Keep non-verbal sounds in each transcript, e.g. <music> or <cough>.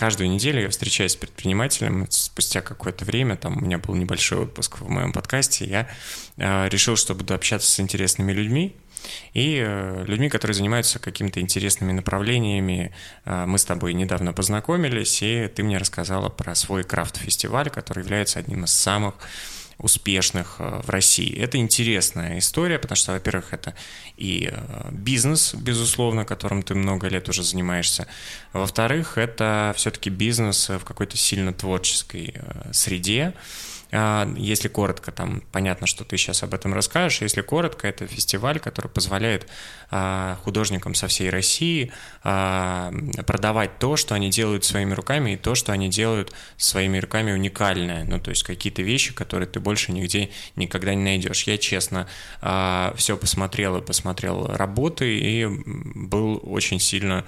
каждую неделю я встречаюсь с предпринимателем. Спустя какое-то время, там у меня был небольшой отпуск в моем подкасте, я э, решил, что буду общаться с интересными людьми, и э, людьми, которые занимаются какими-то интересными направлениями. Э, мы с тобой недавно познакомились, и ты мне рассказала про свой крафт-фестиваль, который является одним из самых успешных э, в России. Это интересная история, потому что, во-первых, это и бизнес, безусловно, которым ты много лет уже занимаешься. Во-вторых, это все-таки бизнес в какой-то сильно творческой среде. А, если коротко, там понятно, что ты сейчас об этом расскажешь. Если коротко, это фестиваль, который позволяет а, художникам со всей России а, продавать то, что они делают своими руками, и то, что они делают своими руками уникальное. Ну, то есть какие-то вещи, которые ты больше нигде никогда не найдешь. Я, честно, все посмотрел и посмотрел работы, и был очень сильно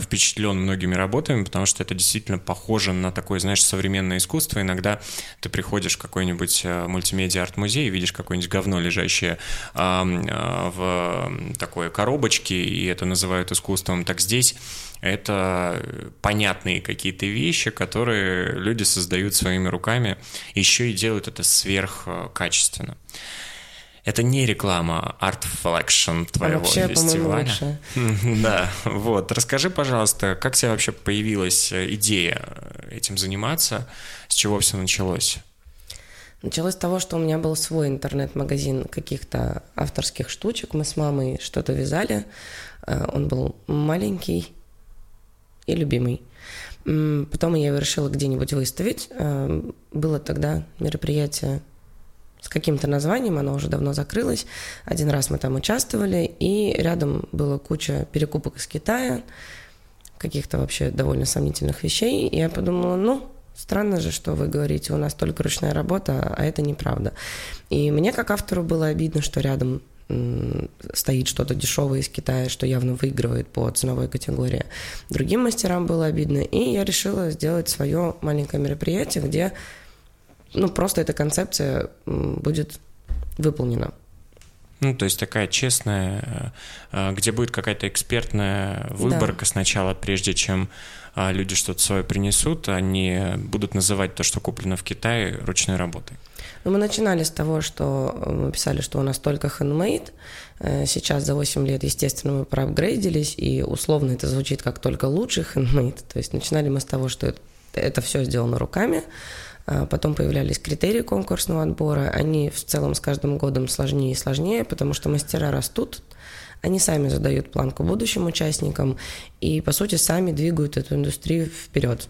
впечатлен многими работами, потому что это действительно похоже на такое, знаешь, современное искусство. Иногда ты приходишь в какой-нибудь э, мультимедиа-арт-музей и видишь какое-нибудь говно, лежащее э, в такой коробочке, и это называют искусством. Так здесь это понятные какие-то вещи, которые люди создают своими руками, еще и делают это сверхкачественно. Это не реклама Art Flexion твоего вообще, фестиваля. <laughs> Да, вот. Расскажи, пожалуйста, как тебе вообще появилась идея этим заниматься, с чего все началось? Началось с того, что у меня был свой интернет-магазин каких-то авторских штучек. Мы с мамой что-то вязали. Э, он был маленький и любимый. Потом я его решила где-нибудь выставить. Э, было тогда мероприятие с каким-то названием, оно уже давно закрылось. Один раз мы там участвовали, и рядом была куча перекупок из Китая, каких-то вообще довольно сомнительных вещей. И я подумала, ну, странно же, что вы говорите, у нас только ручная работа, а это неправда. И мне как автору было обидно, что рядом стоит что-то дешевое из Китая, что явно выигрывает по ценовой категории. Другим мастерам было обидно, и я решила сделать свое маленькое мероприятие, где ну, просто эта концепция будет выполнена. Ну, то есть такая честная, э, э, где будет какая-то экспертная выборка да. сначала, прежде чем люди что-то свое принесут, они будут называть то, что куплено в Китае, ручной работой. Ну, мы начинали с того, что мы писали, что у нас только handmade. Сейчас за 8 лет, естественно, мы проапгрейдились, и условно это звучит как только лучший handmade. То есть начинали мы с того, что это, это все сделано руками, а потом появлялись критерии конкурсного отбора. Они в целом с каждым годом сложнее и сложнее, потому что мастера растут, они сами задают планку будущим участникам и, по сути, сами двигают эту индустрию вперед.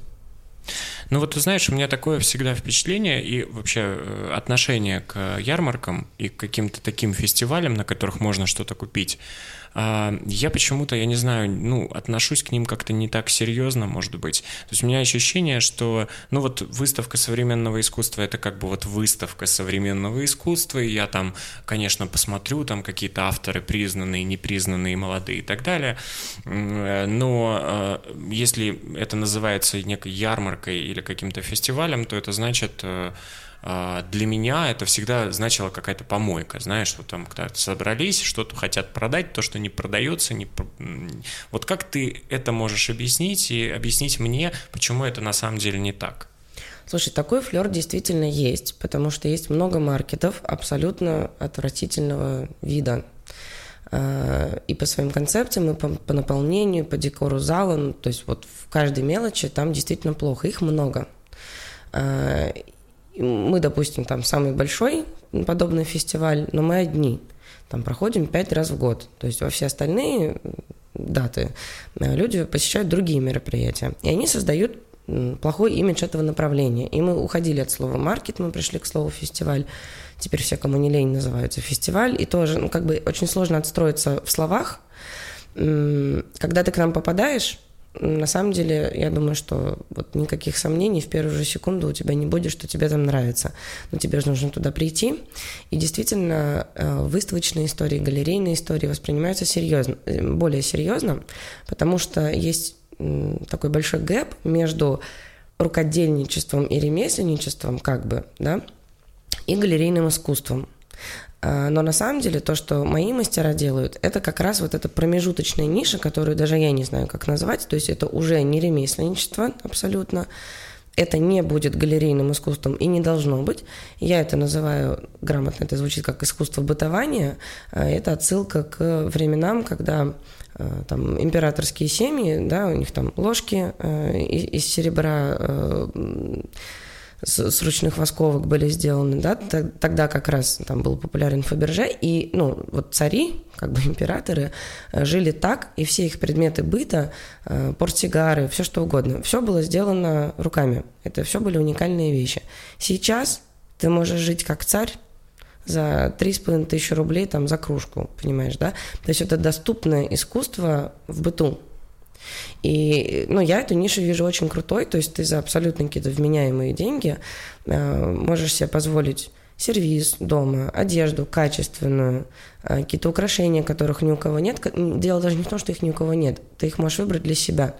Ну вот ты знаешь, у меня такое всегда впечатление и вообще э, отношение к ярмаркам и к каким-то таким фестивалям, на которых можно что-то купить. А, я почему-то, я не знаю, ну, отношусь к ним как-то не так серьезно, может быть. То есть у меня ощущение, что, ну, вот выставка современного искусства — это как бы вот выставка современного искусства, и я там, конечно, посмотрю, там какие-то авторы признанные, непризнанные, молодые и так далее, но э, если это называется некой ярмаркой или каким-то фестивалем, то это значит э, для меня это всегда значило какая-то помойка, знаешь, что там когда-то собрались, что-то хотят продать, то, что не продается, не... вот как ты это можешь объяснить и объяснить мне, почему это на самом деле не так? Слушай, такой флер действительно есть, потому что есть много маркетов абсолютно отвратительного вида. А, и по своим концепциям, и по, по наполнению, по декору зала, ну, то есть вот в каждой мелочи там действительно плохо, их много. Мы, допустим, там самый большой подобный фестиваль, но мы одни. Там проходим пять раз в год. То есть во все остальные даты э, люди посещают другие мероприятия. И они создают плохой имидж этого направления. И мы уходили от слова маркет, мы пришли к слову фестиваль. Теперь все, кому не лень, называются фестиваль. И тоже, ну, как бы очень сложно отстроиться в словах. Когда ты к нам попадаешь, на самом деле, я думаю, что вот никаких сомнений в первую же секунду у тебя не будет, что тебе там нравится. Но тебе же нужно туда прийти. И действительно, э, выставочные истории, галерейные истории воспринимаются серьезно, э, более серьезно, потому что есть такой большой гэп между рукодельничеством и ремесленничеством, как бы, да, и галерейным искусством. А, но на самом деле то, что мои мастера делают, это как раз вот эта промежуточная ниша, которую даже я не знаю, как назвать. То есть это уже не ремесленничество абсолютно. Это не будет галерейным искусством и не должно быть. Я это называю, грамотно это звучит как искусство бытования. А, это отсылка к временам, когда а, там императорские семьи, да, у них там ложки из серебра, с, ручных восковок были сделаны, да, тогда как раз там был популярен Фаберже, и, ну, вот цари, как бы <laughs> императоры, э, жили так, и все их предметы быта, э, портсигары, все что угодно, все было сделано руками. Это все были уникальные вещи. Сейчас ты можешь жить как царь, за три с половиной тысячи рублей там за кружку, понимаешь, да? То есть это доступное искусство в быту. И, ну, я эту нишу вижу очень крутой, то есть ты за абсолютно какие-то вменяемые деньги э, можешь себе позволить сервис дома, одежду качественную, э, какие-то украшения, которых ни у кого нет. Дело даже не в том, что их ни у кого нет. Ты их можешь выбрать для себя.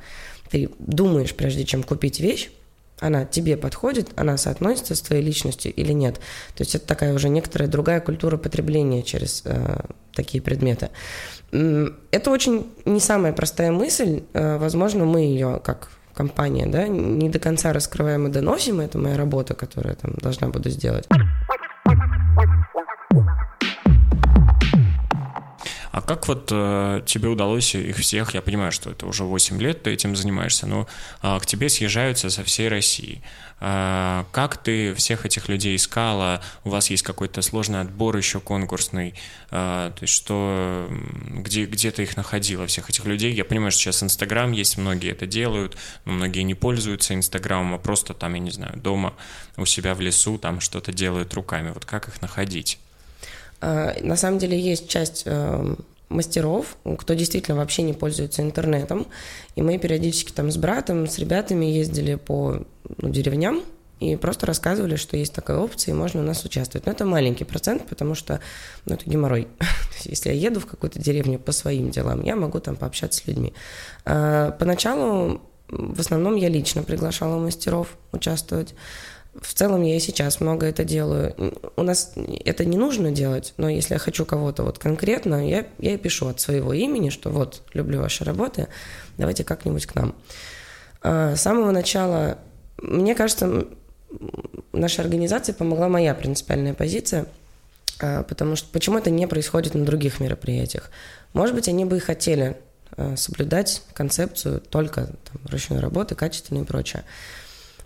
Ты думаешь, прежде чем купить вещь, она тебе подходит, она соотносится с твоей личностью или нет. То есть это такая уже некоторая другая культура потребления через э, такие предметы. Это очень не самая простая мысль. Э, возможно, мы ее как компания, да, не до конца раскрываем и доносим. Это моя работа, которая там должна буду сделать. Как вот э, тебе удалось их всех, я понимаю, что это уже 8 лет ты этим занимаешься, но э, к тебе съезжаются со всей России. Э, как ты всех этих людей искала? У вас есть какой-то сложный отбор еще конкурсный? Э, то есть что, где, где ты их находила, всех этих людей? Я понимаю, что сейчас Инстаграм есть, многие это делают, но многие не пользуются Инстаграмом, а просто там, я не знаю, дома у себя в лесу там что-то делают руками. Вот как их находить? На самом деле есть часть эм, мастеров, кто действительно вообще не пользуется интернетом. И мы периодически там с братом, с ребятами ездили по ну, деревням и просто рассказывали, что есть такая опция, и можно у нас участвовать. Но это маленький процент, потому что ну, это геморрой. <laughs> Если я еду в какую-то деревню по своим делам, я могу там пообщаться с людьми. А, поначалу в основном я лично приглашала мастеров участвовать. В целом я и сейчас много это делаю. У нас это не нужно делать, но если я хочу кого-то вот конкретно, я, я и пишу от своего имени, что вот, люблю ваши работы, давайте как-нибудь к нам. А, с самого начала, мне кажется, нашей организации помогла моя принципиальная позиция, а, потому что почему это не происходит на других мероприятиях. Может быть, они бы и хотели а, соблюдать концепцию только там, ручной работы, качественной и прочее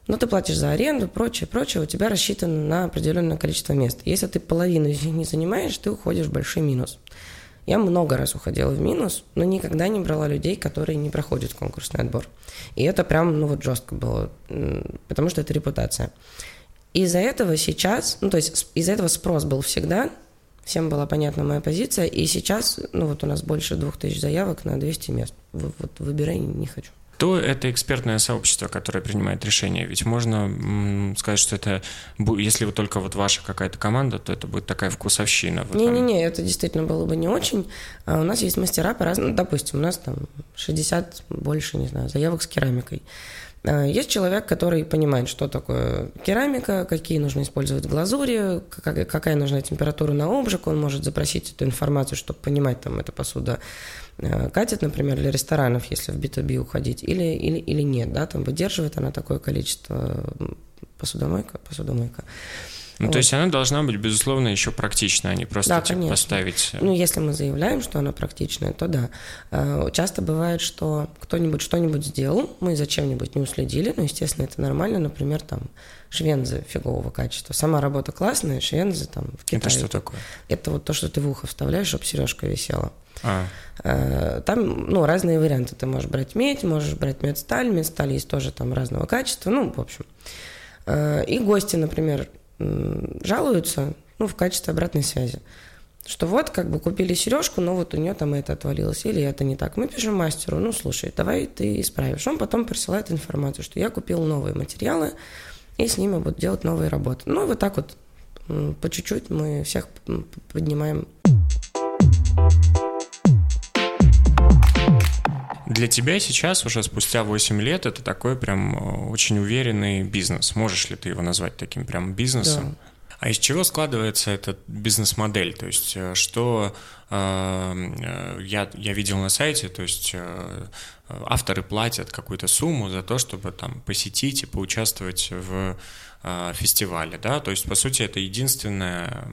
но ты платишь за аренду, прочее, прочее, у тебя рассчитано на определенное количество мест. Если ты половину из них не занимаешь, ты уходишь в большой минус. Я много раз уходила в минус, но никогда не брала людей, которые не проходят конкурсный отбор. И это прям, ну вот жестко было, потому что это репутация. Из-за этого сейчас, ну то есть из-за этого спрос был всегда, всем была понятна моя позиция, и сейчас, ну вот у нас больше двух тысяч заявок на 200 мест. Вот выбирай не хочу кто это экспертное сообщество, которое принимает решения? Ведь можно сказать, что это, если вот только вот ваша какая-то команда, то это будет такая вкусовщина. Не-не-не, это действительно было бы не очень. А у нас есть мастера по разному, допустим, у нас там 60 больше, не знаю, заявок с керамикой. А, есть человек, который понимает, что такое керамика, какие нужно использовать глазури, какая нужна температура на обжиг, он может запросить эту информацию, чтобы понимать, там, эта посуда Э, катит, например, для ресторанов, если в B2B уходить, или, или, или нет, да, там выдерживает она такое количество посудомойка, посудомойка. Ну, вот. то есть она должна быть, безусловно, еще практичная, а не просто да, типа, поставить. Э, ну, если мы заявляем, что она практичная, то да. Э, часто бывает, что кто-нибудь что-нибудь сделал, мы за чем-нибудь не уследили, но, естественно, это нормально, например, там швензы фигового качества. Сама работа классная, швензы там в Китае. Это что такое? Это вот то, что ты в ухо вставляешь, чтобы сережка висела. А. Э, там, ну, разные варианты. Ты можешь брать медь, можешь брать медсталь. Медсталь есть тоже там разного качества. Ну, в общем. И гости, например, жалуются, ну, в качестве обратной связи. Что вот, как бы купили сережку, но вот у нее там это отвалилось, или это не так. Мы пишем мастеру, ну, слушай, давай ты исправишь. Он потом присылает информацию, что я купил новые материалы, и с ними буду делать новые работы. Ну, вот так вот по чуть-чуть мы всех поднимаем. Для тебя сейчас, уже спустя 8 лет, это такой прям э, очень уверенный бизнес. Можешь ли ты его назвать таким прям бизнесом? Да. А из чего складывается эта бизнес-модель? То есть э, что э, я, я видел на сайте, то есть э, авторы платят какую-то сумму за то, чтобы там посетить и поучаствовать в фестивале, да, то есть, по сути, это единственная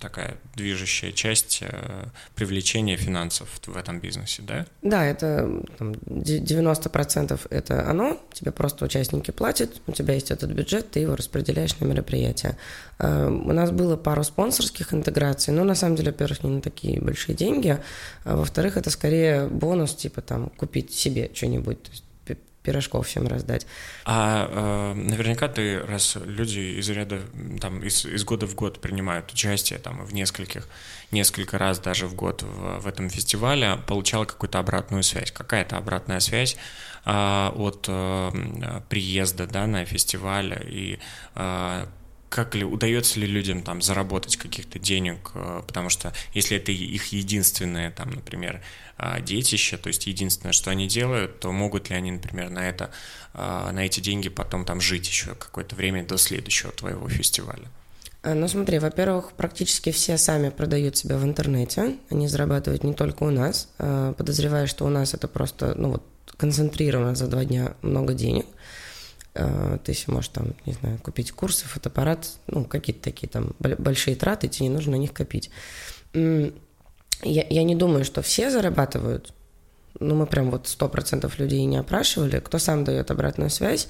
такая движущая часть э, привлечения финансов в этом бизнесе, да? Да, это там, 90% это оно, тебе просто участники платят, у тебя есть этот бюджет, ты его распределяешь на мероприятия. Э, у нас было пару спонсорских интеграций, но на самом деле, во-первых, не на такие большие деньги, а во-вторых, это скорее бонус, типа там купить себе что-нибудь, то есть пирожков всем раздать. А э, наверняка ты, раз люди из ряда, там, из, из года в год принимают участие там в нескольких, несколько раз даже в год в, в этом фестивале, получала какую-то обратную связь. Какая-то обратная связь э, от э, приезда, да, на фестиваль и э, как ли удается ли людям там заработать каких-то денег, э, потому что если это их единственное там, например, а, детище, то есть единственное, что они делают, то могут ли они, например, на это, а, на эти деньги потом там жить еще какое-то время до следующего твоего фестиваля? А, ну смотри, во-первых, практически все сами продают себя в интернете, они зарабатывают не только у нас, подозревая, что у нас это просто, ну вот, концентрировано за два дня много денег, ты себе можешь там, не знаю, купить курсы, фотоаппарат, ну, какие-то такие там большие траты, тебе не нужно на них копить я, я не думаю, что все зарабатывают. Ну, мы прям вот сто процентов людей не опрашивали. Кто сам дает обратную связь,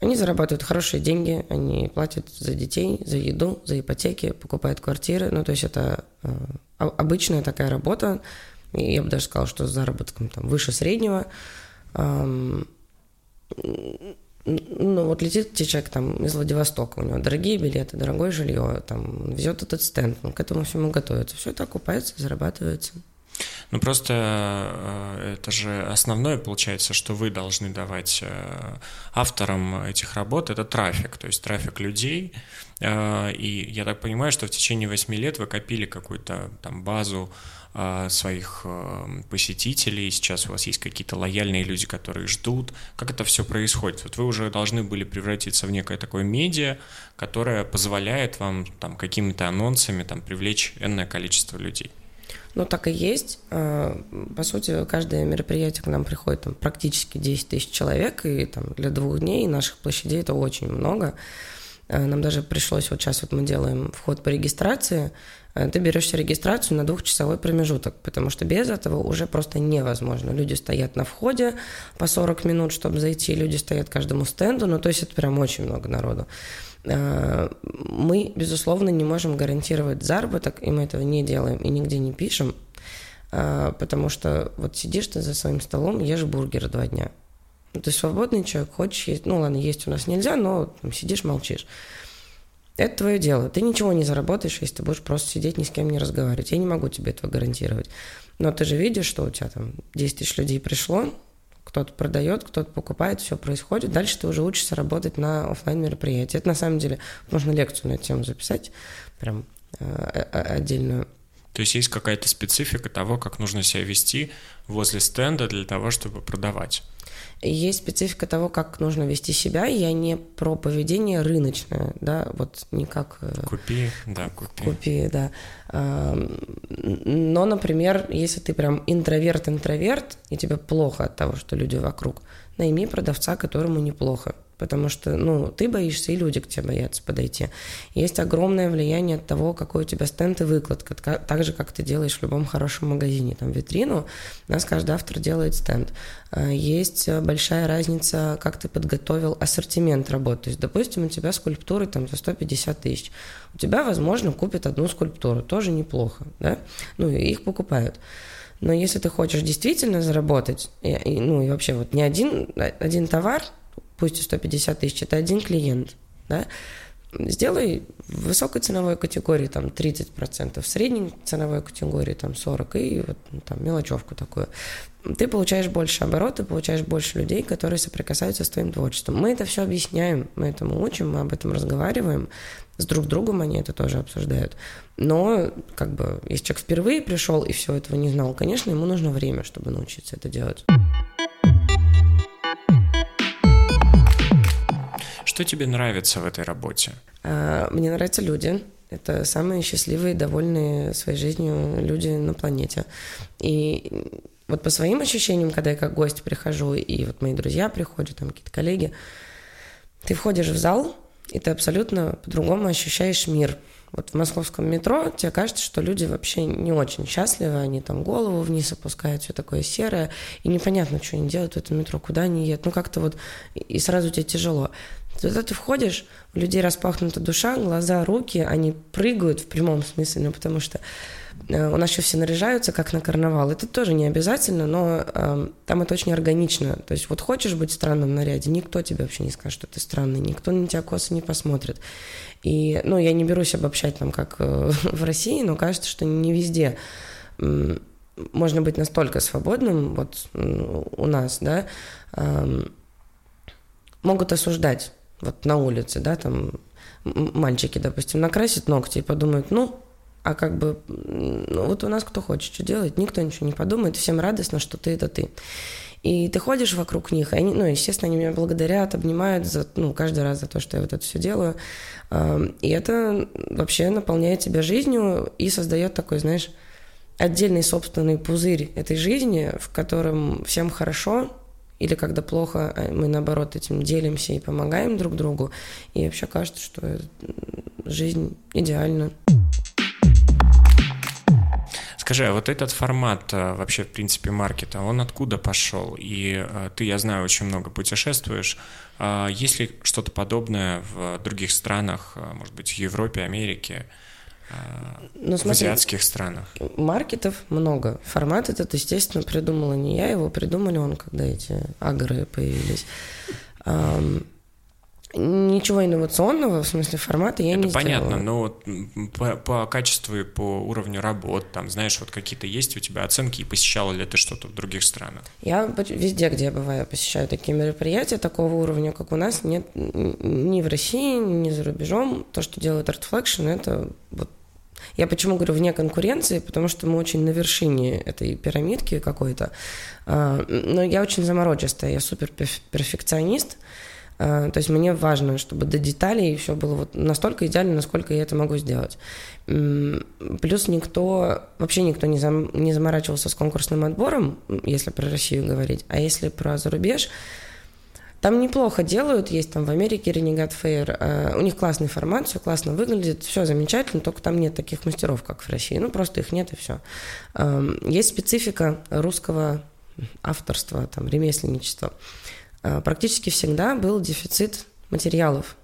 они зарабатывают хорошие деньги, они платят за детей, за еду, за ипотеки, покупают квартиры. Ну, то есть это э, обычная такая работа. Я бы даже сказала, что с заработком там выше среднего. Ну, вот летит человек там из Владивостока, у него дорогие билеты, дорогое жилье, там, везет этот стенд, он к этому всему готовится. Все это окупается, зарабатывается. Ну, просто э, это же основное, получается, что вы должны давать э, авторам этих работ, это трафик, то есть трафик людей. Э, и я так понимаю, что в течение восьми лет вы копили какую-то там базу своих посетителей, сейчас у вас есть какие-то лояльные люди, которые ждут. Как это все происходит? Вот вы уже должны были превратиться в некое такое медиа, которое позволяет вам там какими-то анонсами там привлечь энное количество людей. Ну, так и есть. А, по сути, каждое мероприятие к нам приходит там, практически 10 тысяч человек, и там, для двух дней наших площадей это очень много. Нам даже пришлось, вот сейчас вот мы делаем вход по регистрации, ты берешься регистрацию на двухчасовой промежуток, потому что без этого уже просто невозможно. Люди стоят на входе по 40 минут, чтобы зайти, люди стоят каждому стенду, ну то есть это прям очень много народу. Э, мы, безусловно, не можем гарантировать заработок, и мы этого не делаем и нигде не пишем, э, потому что вот сидишь ты за своим столом, ешь бургер два дня. Ну, ты свободный человек, хочешь есть, ну ладно, есть у нас нельзя, но там, сидишь, молчишь. Это твое дело. Ты ничего не заработаешь, если ты будешь просто сидеть, ни с кем не разговаривать. Я не могу тебе этого гарантировать. Но ты же видишь, что у тебя там 10 тысяч людей пришло, кто-то продает, кто-то покупает, все происходит. Дальше ты уже учишься работать на офлайн мероприятии. Это на самом деле можно лекцию на эту тему записать, прям э, отдельную. То есть есть какая-то специфика того, как нужно себя вести возле стенда для того, чтобы продавать. Есть специфика того, как нужно вести себя. Я не про поведение рыночное, да, вот не как... Э, купи, да, купи. Купи, да. Но, например, если ты прям интроверт-интроверт, и тебе плохо от того, что люди вокруг, найми продавца, которому неплохо потому что, ну, ты боишься, и люди к тебе боятся подойти. Есть огромное влияние от того, какой у тебя стенд и выкладка, так же, как ты делаешь в любом хорошем магазине, там, витрину, у нас каждый автор делает стенд. А, есть большая разница, как ты подготовил ассортимент работ, то есть, допустим, у тебя скульптуры там за 150 тысяч, у тебя, возможно, купят одну скульптуру, тоже неплохо, да, ну, и их покупают. Но если ты хочешь действительно заработать, и, и, ну и вообще вот не один, а, один товар, пусть и 150 тысяч, это один клиент, да, сделай в высокой ценовой категории там 30%, в средней ценовой категории там 40% и вот ну, там мелочевку такую. Ты получаешь больше оборота, получаешь больше людей, которые соприкасаются с твоим творчеством. Мы это все объясняем, мы этому учим, мы об этом разговариваем, с друг другом они это тоже обсуждают. Но, как бы, если человек впервые пришел и все этого не знал, конечно, ему нужно время, чтобы научиться это делать. Что тебе нравится в этой работе? А, мне нравятся люди. Это самые счастливые, довольные своей жизнью люди на планете. И вот по своим ощущениям, когда я как гость прихожу, и вот мои друзья приходят, там какие-то коллеги, ты входишь в зал, и ты абсолютно по-другому ощущаешь мир. Вот в московском метро тебе кажется, что люди вообще не очень счастливы, они там голову вниз опускают, все такое серое, и непонятно, что они делают в этом метро, куда они едут. Ну, как-то вот, и сразу тебе тяжело. Туда ты входишь, у людей распахнута душа, глаза, руки, они прыгают в прямом смысле, ну, потому что э, у нас еще все наряжаются, как на карнавал. Это тоже не обязательно, но э, там это очень органично. То есть вот хочешь быть в странном наряде, никто тебе вообще не скажет, что ты странный, никто на тебя косо не посмотрит. И, ну, я не берусь обобщать там, как э, <laughs> в России, но кажется, что не везде э, можно быть настолько свободным, вот у нас, да, э, могут осуждать вот на улице, да, там мальчики, допустим, накрасят ногти и подумают, ну, а как бы, ну, вот у нас кто хочет, что делать, никто ничего не подумает, всем радостно, что ты это ты. И ты ходишь вокруг них, и они, ну, естественно, они меня благодарят, обнимают за, ну, каждый раз за то, что я вот это все делаю. И это вообще наполняет тебя жизнью и создает такой, знаешь, отдельный собственный пузырь этой жизни, в котором всем хорошо, или когда плохо, а мы наоборот этим делимся и помогаем друг другу. И вообще кажется, что жизнь идеальна. Скажи, а вот этот формат а, вообще, в принципе, маркета, он откуда пошел? И а, ты, я знаю, очень много путешествуешь. Есть ли что-то подобное в других странах, может быть, в Европе, Америке? Ну, смотри, в азиатских странах? Маркетов много. Формат этот, естественно, придумала не я, его придумали он, когда эти агры появились. Ничего инновационного в смысле формата я Это не понятно, сделала. но вот по, по качеству и по уровню работ, там, знаешь, вот какие-то есть у тебя оценки, и посещала ли ты что-то в других странах? Я везде, где я бываю, посещаю такие мероприятия такого уровня, как у нас, нет ни в России, ни за рубежом. То, что делает Art Flexion, это вот я почему говорю вне конкуренции, потому что мы очень на вершине этой пирамидки какой-то. А, но я очень заморочистая, я супер перфекционист. А, то есть мне важно, чтобы до деталей все было вот настолько идеально, насколько я это могу сделать. Плюс никто, вообще никто не, зам, не заморачивался с конкурсным отбором, если про Россию говорить, а если про зарубеж, там неплохо делают, есть там в Америке Renegade Fair, э, у них классный формат, все классно выглядит, все замечательно, только там нет таких мастеров, как в России, ну просто их нет и все. Э, есть специфика русского авторства, там, ремесленничества. Э, практически всегда был дефицит материалов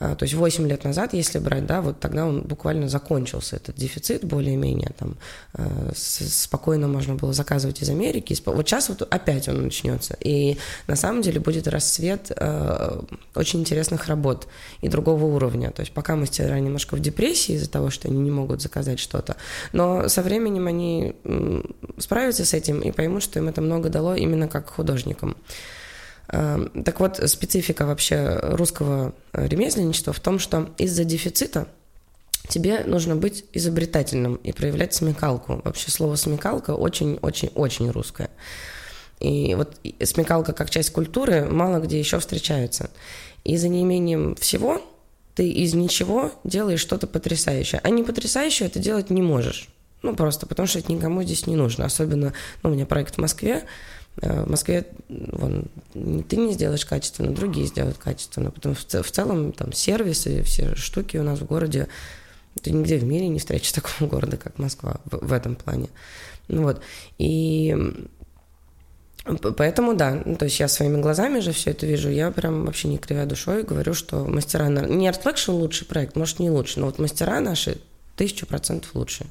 то есть 8 лет назад, если брать, да, вот тогда он буквально закончился, этот дефицит более-менее, там э, спокойно можно было заказывать из Америки. Вот сейчас вот опять он начнется. И на самом деле будет расцвет э, очень интересных работ и другого уровня. То есть пока мастера немножко в депрессии из-за того, что они не могут заказать что-то, но со временем они справятся с этим и поймут, что им это много дало именно как художникам. Эм, так вот, специфика вообще русского э, ремесленничества в том, что из-за дефицита тебе нужно быть изобретательным и проявлять смекалку. Вообще слово смекалка очень-очень-очень русское. И вот смекалка как часть культуры мало где еще встречается. И за неимением всего ты из ничего делаешь что-то потрясающее. А не потрясающее это делать не можешь. Ну, просто потому что это никому здесь не нужно. Особенно, ну, у меня проект в Москве, в Москве вон, ты не сделаешь качественно, другие сделают качественно. Потом в, в целом там сервисы, все штуки у нас в городе, ты нигде в мире не встретишь <laughs> такого города, как Москва в, в этом плане. Ну, вот. И Поэтому да, ну, то есть я своими глазами же все это вижу, я прям вообще не кривя душой говорю, что мастера... Не Art лучший проект, может, не лучше, но вот мастера наши тысячу процентов лучше.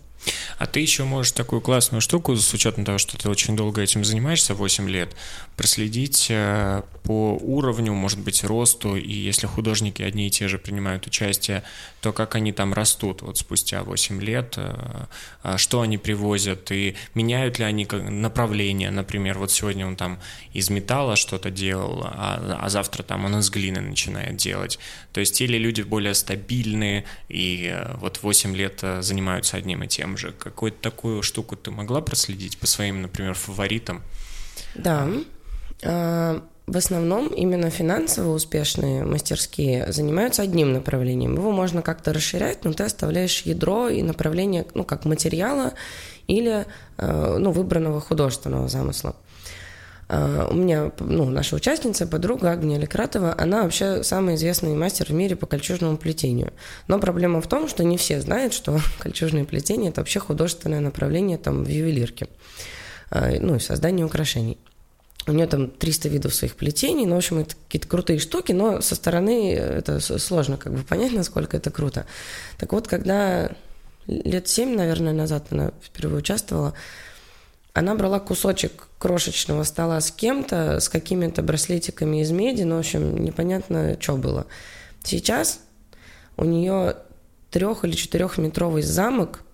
А ты еще можешь такую классную штуку, с учетом того, что ты очень долго этим занимаешься, 8 лет, проследить э, по уровню, может быть, росту, и если художники одни и те же принимают участие, то как они там растут вот спустя 8 лет, э, а что они привозят, и меняют ли они направление, например, вот сегодня он там из металла что-то делал, а, а завтра там он из глины начинает делать. То есть или люди более стабильные, и э, вот 8 лет занимаются одним и тем же. Какую-то такую штуку ты могла проследить по своим, например, фаворитам? Да. А, в основном именно финансово успешные мастерские занимаются одним направлением. Его можно как-то расширять, но ты оставляешь ядро и направление, ну, как материала или, э, ну, выбранного художественного замысла. Э, у меня, ну, наша участница, подруга Агния Лекратова, она вообще самый известный мастер в мире по кольчужному плетению. Но проблема в том, что не все знают, что <laughs> кольчужное плетение – это вообще художественное направление там в ювелирке, э, ну, и в создании украшений. У нее там 300 видов своих плетений, ну, в общем, это какие-то крутые штуки, но со стороны это сложно как бы понять, <laughs> насколько это круто. Так вот, когда лет 7, наверное, назад она впервые участвовала, она брала кусочек крошечного стола с кем-то, с какими-то браслетиками из меди, ну, в общем, непонятно, что было. Сейчас у нее трех- или четырехметровый замок –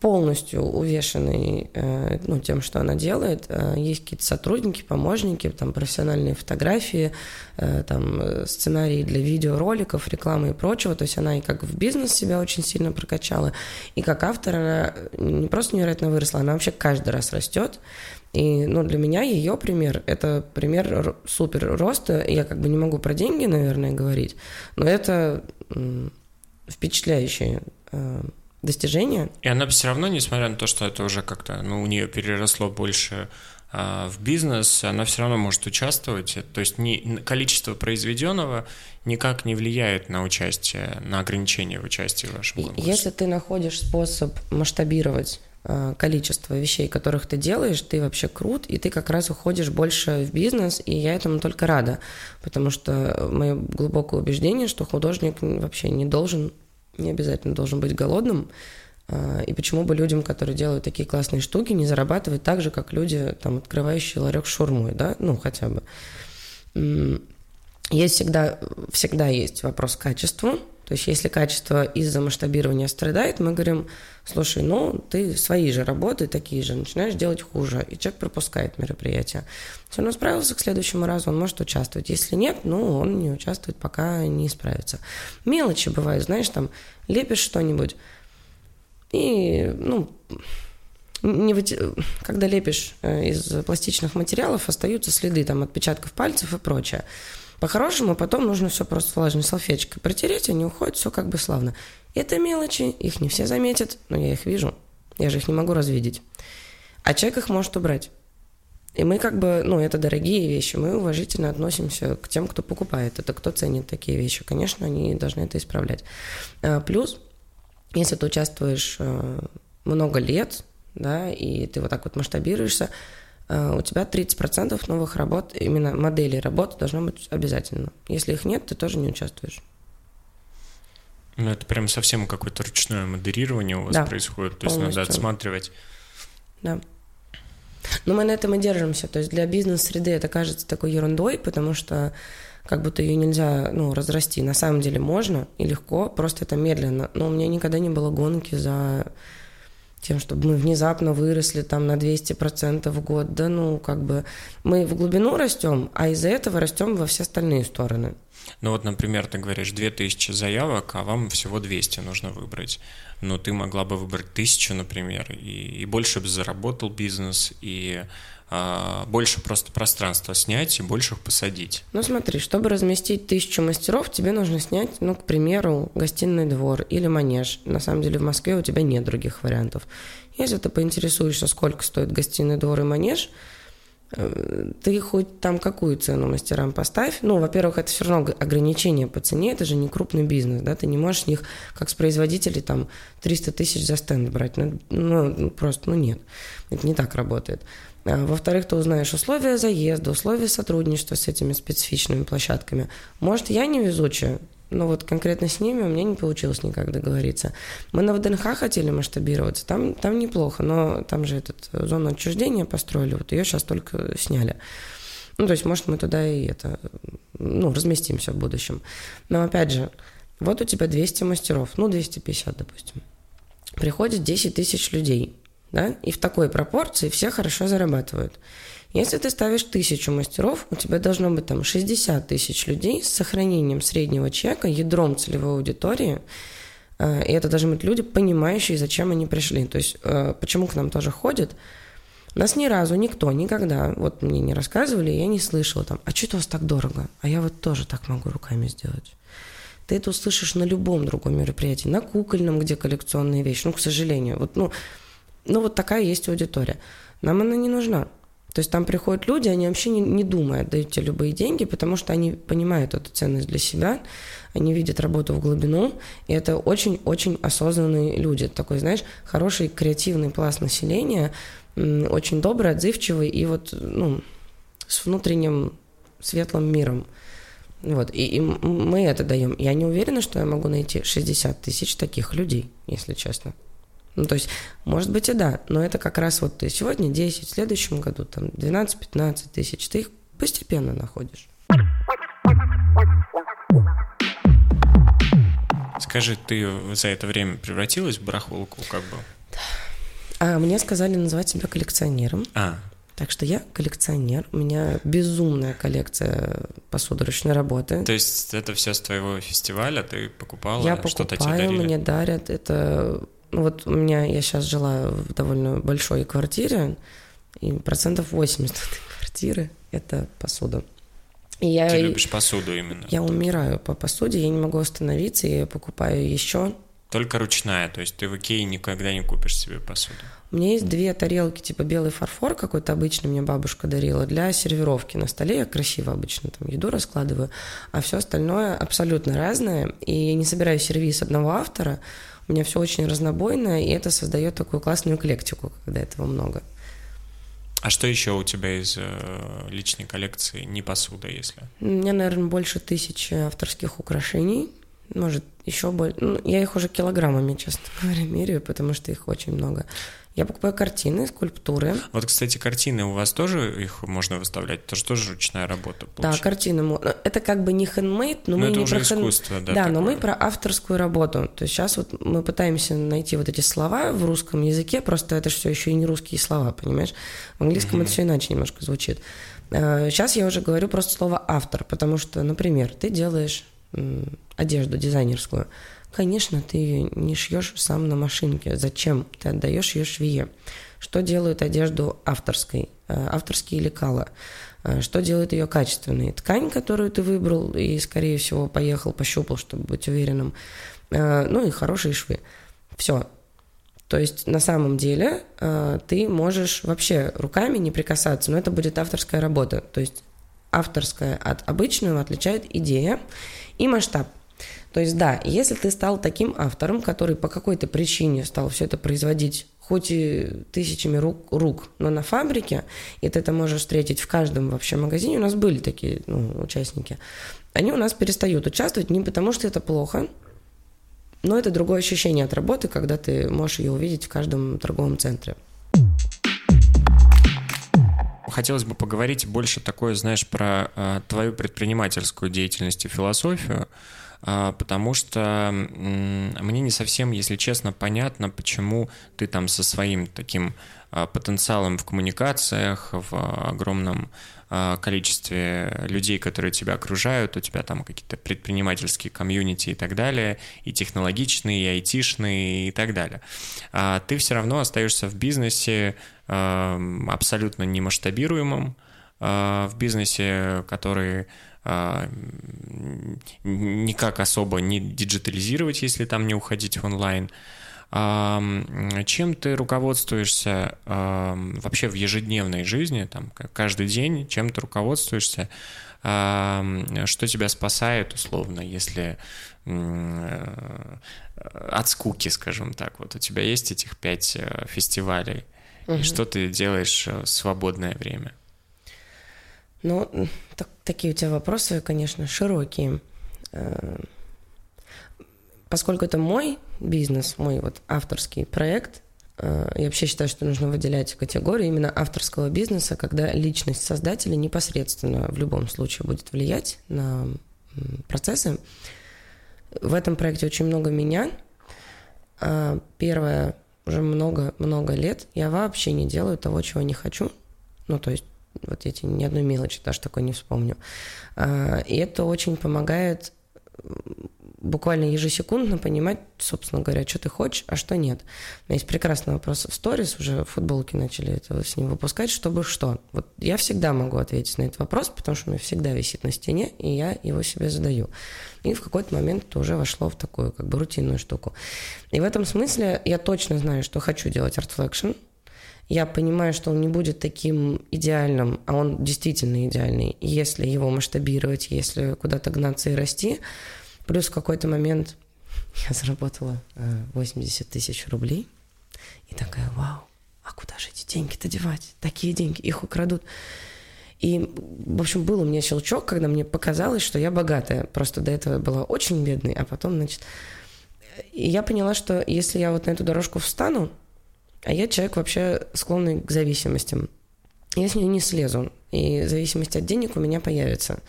полностью увешанный э, ну, тем, что она делает. Э, есть какие-то сотрудники, помощники, там профессиональные фотографии, э, там сценарии для видеороликов, рекламы и прочего. То есть она и как в бизнес себя очень сильно прокачала, и как автор она не просто невероятно выросла, она вообще каждый раз растет. И ну, для меня ее пример – это пример супер роста. Я как бы не могу про деньги, наверное, говорить, но это впечатляющие достижения. И она все равно, несмотря на то, что это уже как-то, ну, у нее переросло больше а, в бизнес, она все равно может участвовать. То есть не, количество произведенного никак не влияет на участие, на ограничение в участии в вашем конкурсе. Если ты находишь способ масштабировать а, количество вещей, которых ты делаешь, ты вообще крут, и ты как раз уходишь больше в бизнес, и я этому только рада, потому что мое глубокое убеждение, что художник вообще не должен не обязательно должен быть голодным. А, и почему бы людям, которые делают такие классные штуки, не зарабатывать так же, как люди, там, открывающие ларек шурмой, да, ну, хотя бы. Есть всегда, всегда есть вопрос к качеству. То есть если качество из-за масштабирования страдает, мы говорим, слушай, ну, ты свои же работы такие же, начинаешь делать хуже, и человек пропускает мероприятие. Если он справился к следующему разу, он может участвовать. Если нет, ну, он не участвует, пока не справится. Мелочи бывают, знаешь, там, лепишь что-нибудь, и, ну, не выти... когда лепишь э, из пластичных материалов, остаются следы там отпечатков пальцев и прочее. По-хорошему, потом нужно все просто влажной салфеточкой протереть, они уходят, все как бы славно. Это мелочи, их не все заметят, но я их вижу. Я же их не могу развидеть. А человек их может убрать. И мы как бы, ну, это дорогие вещи, мы уважительно относимся к тем, кто покупает это, кто ценит такие вещи. Конечно, они должны это исправлять. А, плюс, если ты участвуешь э, много лет, да, и ты вот так вот масштабируешься, у тебя 30% новых работ, именно моделей работ должно быть обязательно. Если их нет, ты тоже не участвуешь. Ну, это прям совсем какое-то ручное модерирование у вас да, происходит, то есть полностью. надо отсматривать. Да. Но мы на этом и держимся. То есть для бизнес-среды это кажется такой ерундой, потому что как будто ее нельзя ну, разрасти. На самом деле можно и легко, просто это медленно. Но у меня никогда не было гонки за тем, чтобы мы внезапно выросли там на 200% в год. Да ну, как бы мы в глубину растем, а из-за этого растем во все остальные стороны. Ну вот, например, ты говоришь 2000 заявок, а вам всего 200 нужно выбрать. Но ты могла бы выбрать 1000, например, и, и больше бы заработал бизнес, и а, больше просто пространства снять и больше их посадить. Ну смотри, чтобы разместить тысячу мастеров, тебе нужно снять, ну, к примеру, гостиный двор или манеж. На самом деле в Москве у тебя нет других вариантов. Если ты поинтересуешься, сколько стоит гостиный двор и манеж, э, ты хоть там какую цену мастерам поставь. Ну, во-первых, это все равно ограничение по цене, это же не крупный бизнес, да, ты не можешь с них, как с производителей, там, 300 тысяч за стенд брать. Ну, ну, просто, ну, нет, это не так работает. А, во-вторых, ты узнаешь условия заезда, условия сотрудничества с этими специфичными площадками. Может, я не везучая, но вот конкретно с ними у меня не получилось никак договориться. Мы на ВДНХ хотели масштабироваться, там, там неплохо, но там же этот э, зону отчуждения построили, вот ее сейчас только сняли. Ну, то есть, может, мы туда и это, ну, разместимся в будущем. Но опять же, вот у тебя 200 мастеров, ну, 250, допустим. Приходит 10 тысяч людей да, и в такой пропорции все хорошо зарабатывают. Если ты ставишь тысячу мастеров, у тебя должно быть там 60 тысяч людей с сохранением среднего чека, ядром целевой аудитории, э, и это должны быть люди, понимающие, зачем они пришли. То есть, э, почему к нам тоже ходят. Нас ни разу никто никогда, вот мне не рассказывали, я не слышала там, а что это у вас так дорого? А я вот тоже так могу руками сделать. Ты это услышишь на любом другом мероприятии, на кукольном, где коллекционные вещи. Ну, к сожалению, вот, ну, ну вот такая есть аудитория. Нам она не нужна. То есть там приходят люди, они вообще не, не думают, дают тебе любые деньги, потому что они понимают эту ценность для себя, они видят работу в глубину, и это очень-очень осознанные люди. Такой, знаешь, хороший креативный пласт населения, очень добрый, отзывчивый и вот, ну, с внутренним светлым миром. Вот, и, и мы это даем. Я не уверена, что я могу найти 60 тысяч таких людей, если честно. Ну, то есть, может быть и да, но это как раз вот ты сегодня 10, в следующем году там 12-15 тысяч, ты их постепенно находишь. Скажи, ты за это время превратилась в барахолку, как бы? Да. А мне сказали называть себя коллекционером. А. Так что я коллекционер. У меня безумная коллекция посудоручной работы. То есть это все с твоего фестиваля? Ты покупала? Я что-то тебе дарили? мне дарят. Это вот у меня, я сейчас жила в довольно большой квартире, и процентов 80 этой квартиры – это посуда. И я, Ты любишь посуду именно? Я умираю по посуде, я не могу остановиться, я покупаю еще. Только ручная, то есть ты в Икее никогда не купишь себе посуду? У меня есть две тарелки, типа белый фарфор какой-то обычный мне бабушка дарила для сервировки на столе. Я красиво обычно там еду раскладываю, а все остальное абсолютно разное. И я не собираю сервис одного автора, у меня все очень разнобойно, и это создает такую классную эклектику, когда этого много. А что еще у тебя из э, личной коллекции, не посуда, если? У меня, наверное, больше тысячи авторских украшений. Может, еще больше. Ну, я их уже килограммами, честно <laughs> говоря, меряю, потому что их очень много. Я покупаю картины, скульптуры. Вот, кстати, картины у вас тоже их можно выставлять? Это же тоже ручная работа. Получается. Да, картины. Это как бы не хендмейд, но, но мы это не уже про искусство, да. Да, такое. но мы про авторскую работу. То есть сейчас вот мы пытаемся найти вот эти слова в русском языке, просто это все еще и не русские слова, понимаешь? В английском mm-hmm. это все иначе немножко звучит. Сейчас а, я уже говорю просто слово автор, потому что, например, ты делаешь одежду дизайнерскую – Конечно, ты не шьешь сам на машинке. Зачем? Ты отдаешь ее швее. Что делают одежду авторской? Э, авторские лекала. Э, что делает ее качественной? Ткань, которую ты выбрал и, скорее всего, поехал, пощупал, чтобы быть уверенным. Э, ну и хорошие швы. Все. То есть на самом деле ты можешь вообще руками не прикасаться, но это будет авторская работа. То есть авторская от обычного отличает идея и масштаб. То есть да, если ты стал таким автором, который по какой-то причине стал все это производить хоть и тысячами рук, рук, но на фабрике, и ты это можешь встретить в каждом вообще магазине, у нас были такие ну, участники, они у нас перестают участвовать не потому, что это плохо, но это другое ощущение от работы, когда ты можешь ее увидеть в каждом торговом центре. Хотелось бы поговорить больше такое, знаешь, про э, твою предпринимательскую деятельность и философию. А, потому что мне не совсем, если честно, понятно, почему ты там со своим таким а, потенциалом в коммуникациях, в огромном а, количестве людей, которые тебя окружают, у тебя там какие-то предпринимательские комьюнити и так далее, и технологичные, и айтишные и так далее. А ты все равно остаешься в бизнесе абсолютно немасштабируемым, в бизнесе, который никак особо не диджитализировать, если там не уходить в онлайн. А, чем ты руководствуешься а, вообще в ежедневной жизни, там, каждый день, чем ты руководствуешься, что тебя спасает, условно, если от скуки, скажем так. Вот у тебя есть этих пять э, фестивалей, угу. и что ты делаешь э, в свободное время? Ну, так, такие у тебя вопросы, конечно, широкие. Э, поскольку это мой бизнес, мой вот авторский проект, э, я вообще считаю, что нужно выделять категорию именно авторского бизнеса, когда личность создателя непосредственно в любом случае будет влиять на процессы. В этом проекте очень много меня. А первое, уже много-много лет я вообще не делаю того, чего не хочу. Ну, то есть вот эти ни одной мелочи даже такой не вспомню. А, и это очень помогает буквально ежесекундно понимать, собственно говоря, что ты хочешь, а что нет. У меня есть прекрасный вопрос в сторис, уже футболки начали это с ним выпускать, чтобы что. Вот я всегда могу ответить на этот вопрос, потому что он у меня всегда висит на стене, и я его себе задаю. И в какой-то момент это уже вошло в такую как бы рутинную штуку. И в этом смысле я точно знаю, что хочу делать ArtFlection, я понимаю, что он не будет таким идеальным, а он действительно идеальный, если его масштабировать, если куда-то гнаться и расти. Плюс в какой-то момент я заработала 80 э, тысяч рублей и такая, вау, а куда же эти деньги-то девать? Такие деньги, их украдут. И, в общем, был у меня щелчок, когда мне показалось, что я богатая. Просто до этого была очень бедной, а потом, значит... И я поняла, что если я вот на эту дорожку встану, а я человек вообще склонный к зависимостям. Я с нее не слезу, и зависимость от денег у меня появится.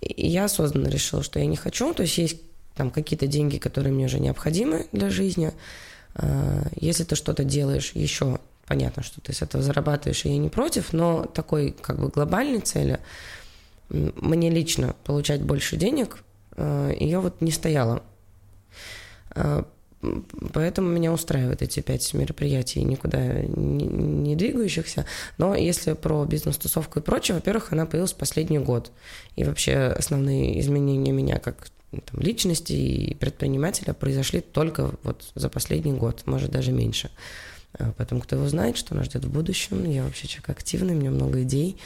И я осознанно решила, что я не хочу, то есть есть там какие-то деньги, которые мне уже необходимы для жизни. А, если ты что-то делаешь еще, понятно, что ты с этого зарабатываешь, и я не против, но такой как бы глобальной цели мне лично получать больше денег, а, ее вот не стояло. Поэтому меня устраивают эти пять мероприятий, никуда не, не двигающихся. Но если про бизнес-тусовку и прочее, во-первых, она появилась последний год. И вообще основные изменения меня как там, личности и предпринимателя произошли только вот за последний год, может даже меньше. А Поэтому кто его знает, что нас ждет в будущем. Я вообще человек активный, у меня много идей.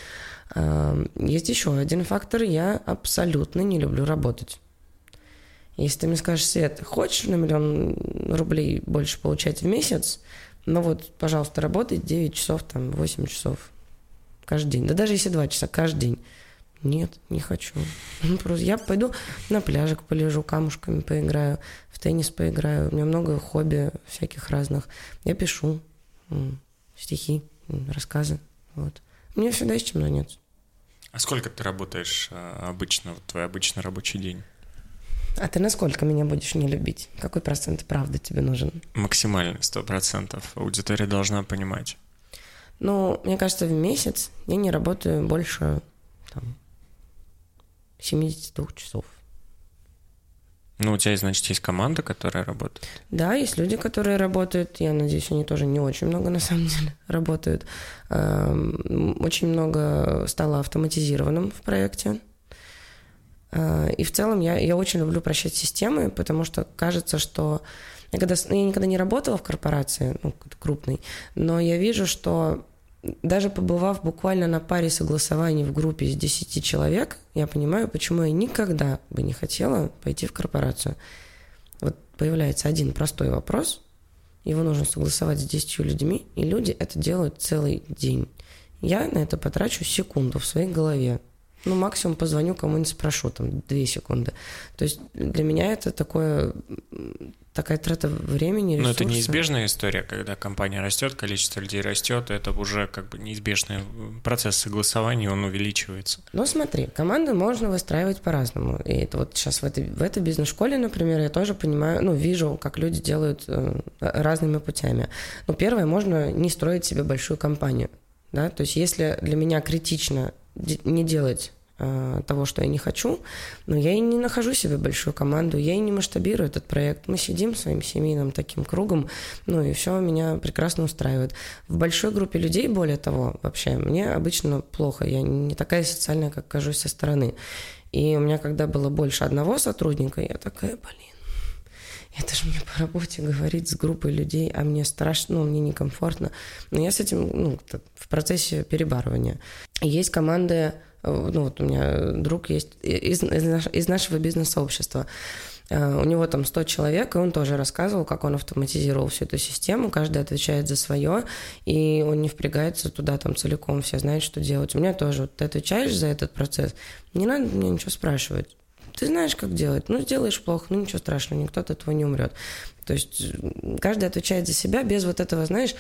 А, есть еще один фактор. Я абсолютно не люблю работать. Если ты мне скажешь, Свет, хочешь на миллион рублей больше получать в месяц, ну вот, пожалуйста, работай 9 часов, там, 8 часов каждый день. Да даже если 2 часа каждый день. Нет, не хочу. <laughs> Просто я пойду на пляжик полежу, камушками поиграю, в теннис поиграю. У меня много хобби всяких разных. Я пишу стихи, рассказы. Вот. Мне всегда есть чем заняться. А сколько ты работаешь а, обычно, вот твой обычный рабочий день? А ты насколько меня будешь не любить? Какой процент правды тебе нужен? Максимальный, сто процентов. Аудитория должна понимать. Ну, мне кажется, в месяц я не работаю больше там, 72 часов. Ну, у тебя, значит, есть команда, которая работает? Да, есть люди, которые работают. Я надеюсь, они тоже не очень много, на самом деле, <laughs> работают. Эм, очень много стало автоматизированным в проекте. Э, и в целом я, я очень люблю прощать системы, потому что кажется, что я, когда, ну, я никогда не работала в корпорации, ну, крупной, но я вижу, что даже побывав буквально на паре согласований в группе из 10 человек, я понимаю, почему я никогда бы не хотела пойти в корпорацию. Вот появляется один простой вопрос, его нужно согласовать с 10 людьми, и люди это делают целый день. Я на это потрачу секунду в своей голове. Ну, максимум позвоню кому-нибудь, спрошу, там, две секунды. То есть для меня это такое, такая трата времени, ресурса. Но это неизбежная история, когда компания растет, количество людей растет, это уже как бы неизбежный процесс согласования, он увеличивается. Ну, смотри, команды можно выстраивать по-разному. И это вот сейчас в этой, в этой бизнес-школе, например, я тоже понимаю, ну, вижу, как люди делают э, разными путями. Ну, первое, можно не строить себе большую компанию. Да? То есть если для меня критично не делать э, того, что я не хочу, но я и не нахожу себе большую команду, я и не масштабирую этот проект. Мы сидим своим семейным таким кругом, ну и все меня прекрасно устраивает. В большой группе людей, более того, вообще, мне обычно плохо, я не такая социальная, как кажусь со стороны. И у меня, когда было больше одного сотрудника, я такая, блин, это же мне по работе говорить с группой людей, а мне страшно, ну, мне некомфортно. Но я с этим, ну, в процессе перебарывания. Есть команды, э, ну, вот у меня друг есть из, из, из нашего бизнес-сообщества. Э, у него там 100 человек, и он тоже рассказывал, как он автоматизировал всю эту систему, каждый отвечает за свое, и он не впрягается туда там целиком, все знают, что делать. У меня тоже, вот ты отвечаешь за этот процесс, не надо мне ничего спрашивать. Ты знаешь, как делать. Ну, сделаешь плохо, ну, ничего страшного, никто от этого не умрет. То есть каждый отвечает за себя без вот этого, знаешь,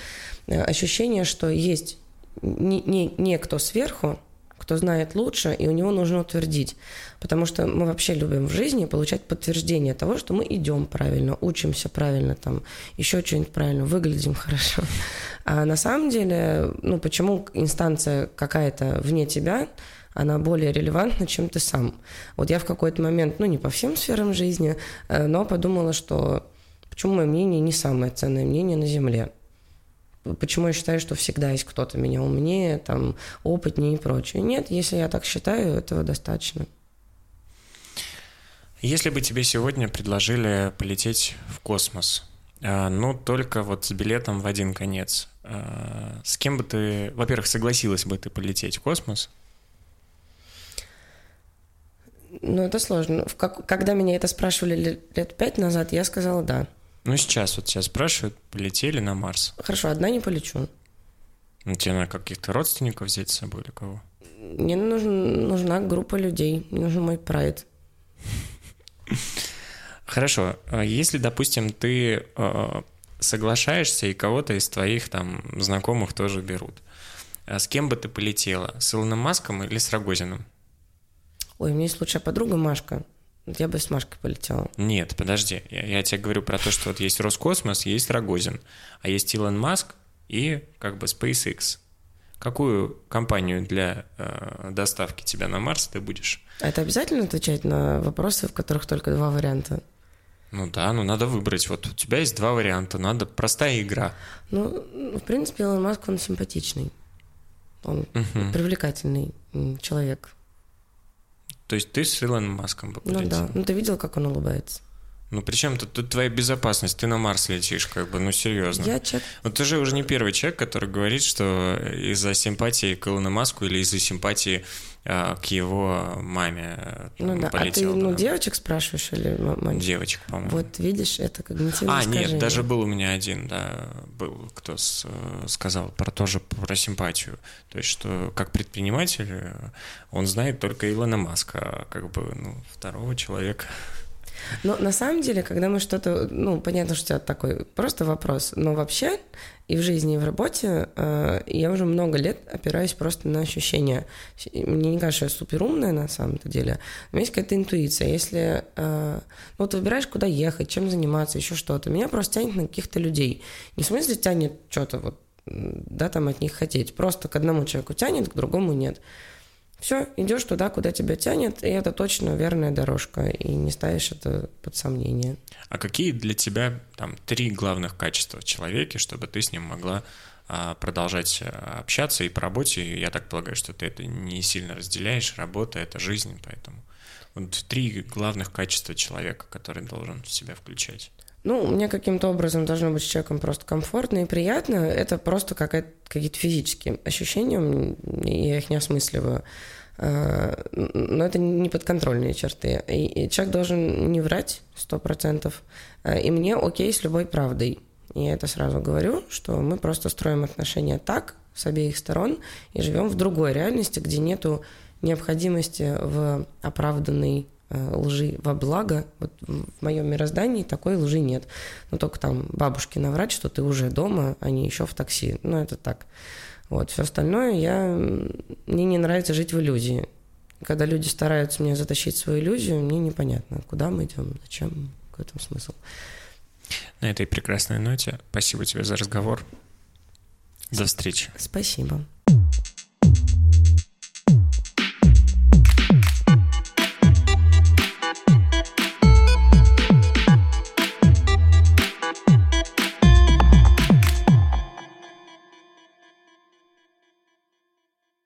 э, ощущения, что есть не, не, некто сверху, кто знает лучше, и у него нужно утвердить. Потому что мы вообще любим в жизни получать подтверждение того, что мы идем правильно, учимся правильно, там, еще что-нибудь правильно, выглядим хорошо. А на самом деле, ну, почему инстанция какая-то вне тебя она более релевантна, чем ты сам. Вот я в какой-то момент, ну, не по всем сферам жизни, э, но подумала, что почему мое мнение не самое ценное мнение на Земле. Почему я считаю, что всегда есть кто-то меня умнее, там, опытнее и прочее. Нет, если я так считаю, этого достаточно. Если бы тебе сегодня предложили полететь в космос, а, но только вот с билетом в один конец. А, с кем бы ты, во-первых, согласилась бы ты полететь в космос? Ну, это сложно. Как, когда меня это спрашивали лет пять назад, я сказала да. Ну, сейчас вот сейчас спрашивают, полетели на Марс. Хорошо, одна не полечу. Ну, тебе надо каких-то родственников взять с собой или кого? Мне нужен, нужна группа людей, мне нужен мой прайд. Хорошо. А если, допустим, ты э, соглашаешься, и кого-то из твоих там знакомых тоже берут, а с кем бы ты полетела? С Илоном Маском или с Рогозиным? Ой, у меня есть лучшая подруга Машка. Я бы с Машкой полетела. Нет, подожди. Я, я тебе говорю про то, что вот есть Роскосмос, есть Рогозин, а есть Илон Маск и как бы SpaceX. Какую компанию для э, доставки тебя на Марс ты будешь? А это обязательно отвечать на вопросы, в которых только два варианта? Ну да, ну надо выбрать. Вот у тебя есть два варианта, надо простая игра. Ну, в принципе, Илон Маск, он симпатичный. Он угу. привлекательный человек. То есть ты с Илоном Маском бы полетел? Ну да, ну ты видел, как он улыбается? Ну, причем тут, тут твоя безопасность, ты на Марс летишь, как бы, ну, серьезно. Я человек... Вот ты же уже не первый человек, который говорит, что из-за симпатии к Илону Маску или из-за симпатии а, к его маме э, ну, да. полетел. А ты, ну, девочек спрашиваешь или мальчик? Девочек, по-моему. Вот видишь, это когнитивное А, искажение. нет, даже был у меня один, да, был, кто с, сказал про тоже про симпатию. То есть, что как предприниматель э, он знает только Илона Маска, а как бы, ну, второго человека но на самом деле, когда мы что-то, ну, понятно, что это такой просто вопрос, но вообще и в жизни, и в работе э, я уже много лет опираюсь просто на ощущения. Мне не кажется, что я супер умная на самом-то деле. Меня есть какая-то интуиция. Если э, ну, ты выбираешь, куда ехать, чем заниматься, еще что-то, меня просто тянет на каких-то людей. Не в смысле тянет что-то вот, да, там от них хотеть. Просто к одному человеку тянет, к другому нет. Все, идешь туда, куда тебя тянет, и это точно верная дорожка, и не ставишь это под сомнение. А какие для тебя там три главных качества в человеке, чтобы ты с ним могла а, продолжать а, общаться и по работе? Я так полагаю, что ты это не сильно разделяешь. Работа — это жизнь, поэтому... Вот три главных качества человека, которые должен в себя включать. Ну, мне каким-то образом должно быть с человеком просто комфортно и приятно. Это просто какие-то физические ощущения, я их не осмысливаю. А, но это не подконтрольные черты. И человек должен не врать сто процентов. А, и мне окей с любой правдой. Я это сразу говорю, что мы просто строим отношения так, с обеих сторон, и живем в другой реальности, где нету необходимости в оправданной лжи во благо. Вот в моем мироздании такой лжи нет. Но только там бабушке наврать, что ты уже дома, а не еще в такси. Ну, это так. Вот, все остальное я... Мне не нравится жить в иллюзии. Когда люди стараются меня затащить в свою иллюзию, мне непонятно, куда мы идем, зачем, в этом смысл. На этой прекрасной ноте спасибо тебе за разговор. До встречи. Спасибо.